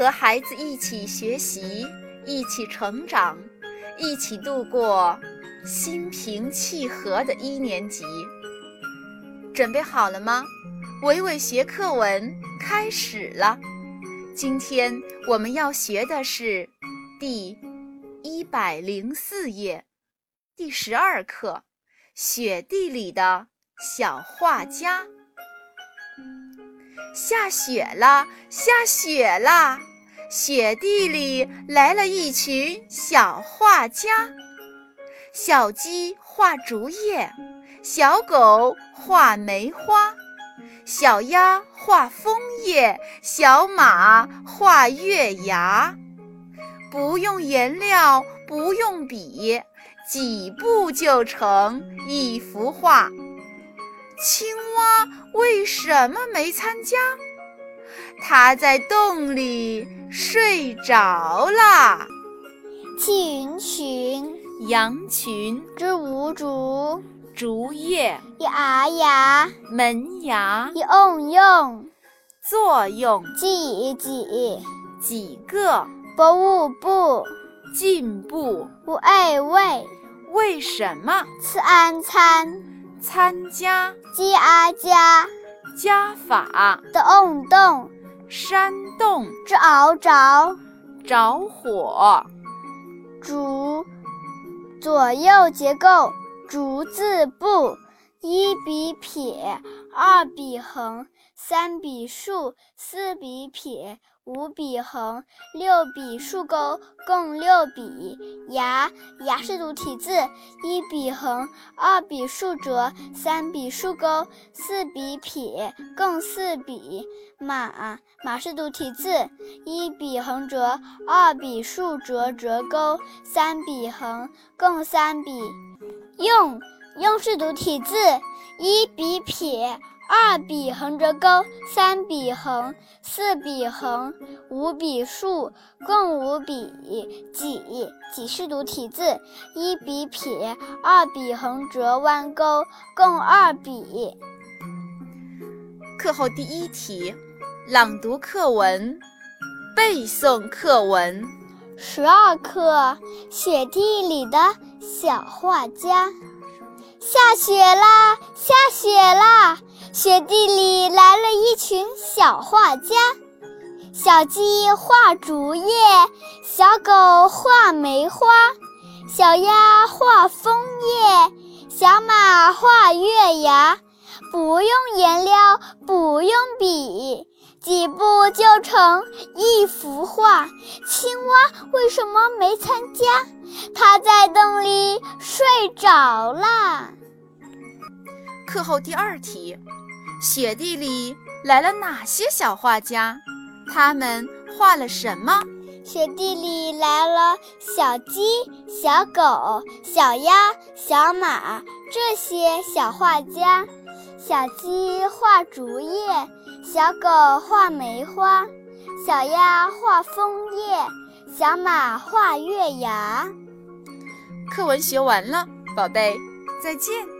和孩子一起学习，一起成长，一起度过心平气和的一年级。准备好了吗？伟伟学课文开始了。今天我们要学的是第一百零四页，第十二课《雪地里的小画家》。下雪了，下雪了，雪地里来了一群小画家。小鸡画竹叶，小狗画梅花。小鸭画枫叶，小马画月牙，不用颜料，不用笔，几步就成一幅画。青蛙为什么没参加？它在洞里睡着了。气云群，羊群，知无竹。竹叶，一牙牙，门牙，一瓮瓮，作用，几几，几个，不物不，进步，无爱为，为什么？次安参，参加，鸡阿加，加法，的瓮洞，山洞，之熬着，着火，竹，左右结构。竹字部，一笔撇，二笔横，三笔竖，四笔撇，五笔横，六笔竖钩，共六笔。牙，牙是独体字，一笔横，二笔竖折，三笔竖钩，四笔撇，共四笔。马，马是独体字，一笔横折，二笔竖折折钩，三笔横，共三笔。用，用是读体字，一笔撇，二笔横折钩，三笔横，四笔横，五笔竖，共五笔。几，几是读体字，一笔撇，二笔横折弯钩，共二笔。课后第一题，朗读课文，背诵课文。十二课，雪地里的。小画家，下雪啦，下雪啦！雪地里来了一群小画家。小鸡画竹叶，小狗画梅花，小鸭画枫叶，小马画月牙。不用颜料，不用笔。几步就成一幅画。青蛙为什么没参加？它在睡着了。课后第二题：雪地里来了哪些小画家？他们画了什么？雪地里来了小鸡、小狗、小鸭、小马这些小画家。小鸡画竹叶。小狗画梅花，小鸭画枫叶，小马画月牙。课文学完了，宝贝，再见。